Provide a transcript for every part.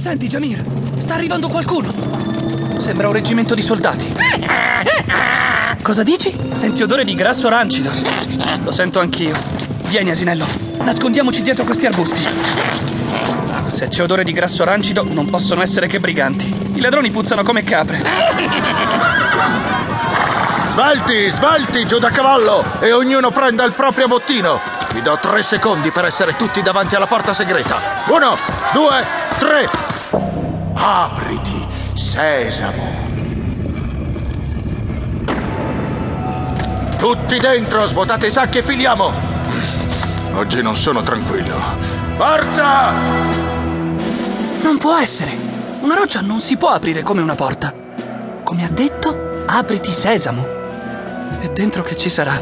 Senti, Jamir, sta arrivando qualcuno. Sembra un reggimento di soldati. Cosa dici? Senti odore di grasso rancido. Lo sento anch'io. Vieni, asinello. Nascondiamoci dietro questi arbusti. Se c'è odore di grasso rancido, non possono essere che briganti. I ladroni puzzano come capre. Svelti, svelti, giù da cavallo e ognuno prenda il proprio bottino. Vi do tre secondi per essere tutti davanti alla porta segreta. Uno, due, tre. Apriti, sesamo. Tutti dentro, svuotate i sacchi e filiamo. Oggi non sono tranquillo. Forza! Non può essere. Una roccia non si può aprire come una porta. Come ha detto, apriti sesamo. E dentro che ci sarà?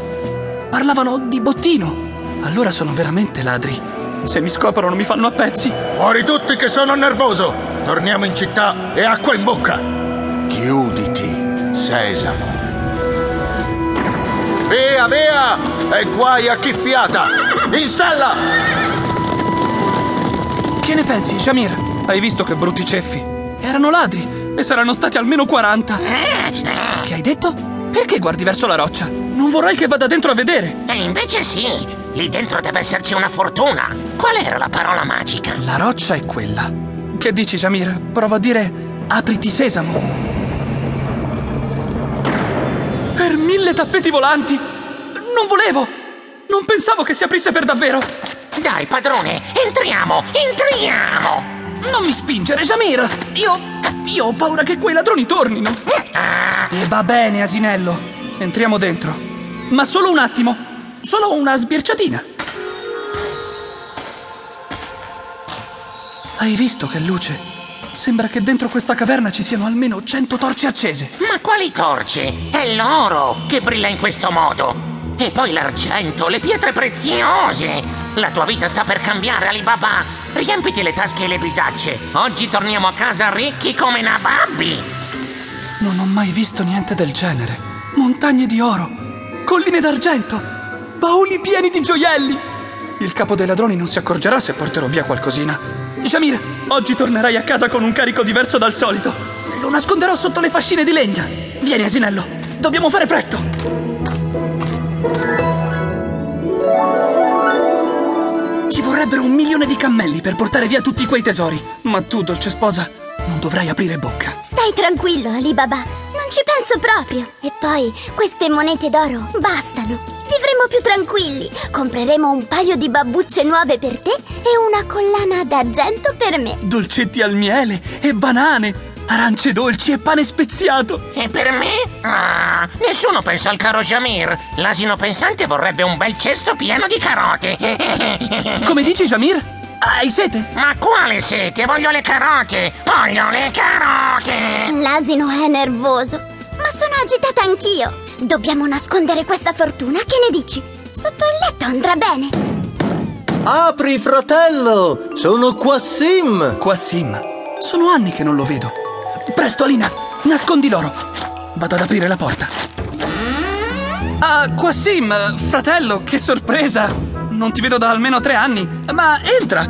Parlavano di bottino. Allora sono veramente ladri. Se mi scoprono mi fanno a pezzi. Fuori tutti che sono nervoso! Torniamo in città e acqua in bocca! Chiuditi, sesamo! Via, via! E guai a chi fiata! In sella! Che ne pensi, Jamir? Hai visto che brutti ceffi? Erano ladri e saranno stati almeno 40. Che hai detto? Perché guardi verso la roccia? Non vorrei che vada dentro a vedere. E invece sì, lì dentro deve esserci una fortuna. Qual era la parola magica? La roccia è quella. Che dici, Jamir? Provo a dire apriti sesamo. Per mille tappeti volanti! Non volevo! Non pensavo che si aprisse per davvero! Dai, padrone, entriamo, entriamo! Non mi spingere, Jamir! Io. Io ho paura che quei ladroni tornino! E va bene, asinello. Entriamo dentro. Ma solo un attimo. Solo una sbirciatina. Hai visto che luce? Sembra che dentro questa caverna ci siano almeno cento torce accese. Ma quali torce? È l'oro che brilla in questo modo. E poi l'argento, le pietre preziose. La tua vita sta per cambiare, Alibaba. Riempiti le tasche e le bisacce. Oggi torniamo a casa ricchi come nababbi. Non ho mai visto niente del genere. Montagne di oro, colline d'argento, bauli pieni di gioielli. Il capo dei ladroni non si accorgerà se porterò via qualcosina. Jamir, oggi tornerai a casa con un carico diverso dal solito. Lo nasconderò sotto le fascine di legna. Vieni, asinello, dobbiamo fare presto. Ci vorrebbero un milione di cammelli per portare via tutti quei tesori. Ma tu, dolce sposa, non dovrai aprire bocca. Stai tranquillo, Alibaba. Non ci penso proprio. E poi, queste monete d'oro bastano. Vivremo più tranquilli. Compreremo un paio di babbucce nuove per te e una collana d'argento per me. Dolcetti al miele e banane, arance dolci e pane speziato. E per me? Ah, nessuno pensa al caro Jamir. L'asino pensante vorrebbe un bel cesto pieno di carote. Come dici, Jamir? Hai sete? Ma quale sete? Voglio le carote! Voglio le carote! L'asino è nervoso, ma sono agitata anch'io. Dobbiamo nascondere questa fortuna, che ne dici? Sotto il letto andrà bene. Apri, fratello! Sono Quassim! Quassim. Sono anni che non lo vedo. Presto, Alina, nascondi l'oro. Vado ad aprire la porta. Ah, Quassim, fratello, che sorpresa! Non ti vedo da almeno tre anni. Ma entra!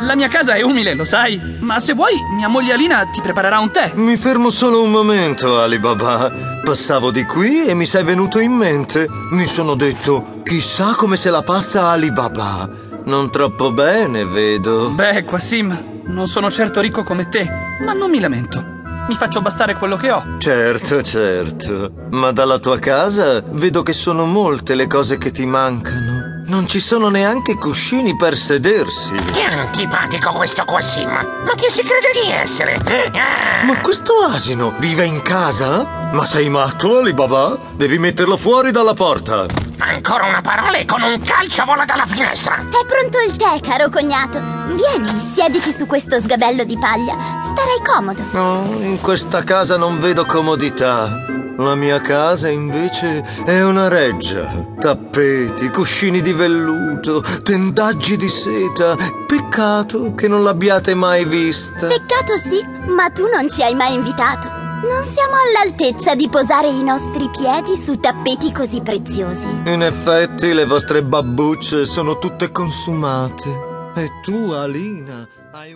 La mia casa è umile, lo sai. Ma se vuoi, mia moglie Alina ti preparerà un tè. Mi fermo solo un momento, Alibaba. Passavo di qui e mi sei venuto in mente. Mi sono detto, chissà come se la passa Alibaba. Non troppo bene, vedo. Beh, Quassim, non sono certo ricco come te, ma non mi lamento. Mi faccio bastare quello che ho. Certo, certo. Ma dalla tua casa vedo che sono molte le cose che ti mancano. Non ci sono neanche cuscini per sedersi. Che antipatico questo Quassim! Ma chi si crede di essere? Ah! Ma questo asino vive in casa? Ma sei matto, Alibaba? Devi metterlo fuori dalla porta. Ancora una parola e con un calcio vola dalla finestra! È pronto il tè, caro cognato. Vieni, siediti su questo sgabello di paglia. Starai comodo. No, in questa casa non vedo comodità. La mia casa invece è una reggia. Tappeti, cuscini di velluto, tendaggi di seta. Peccato che non l'abbiate mai vista. Peccato sì, ma tu non ci hai mai invitato. Non siamo all'altezza di posare i nostri piedi su tappeti così preziosi. In effetti le vostre babbucce sono tutte consumate. E tu, Alina, hai un...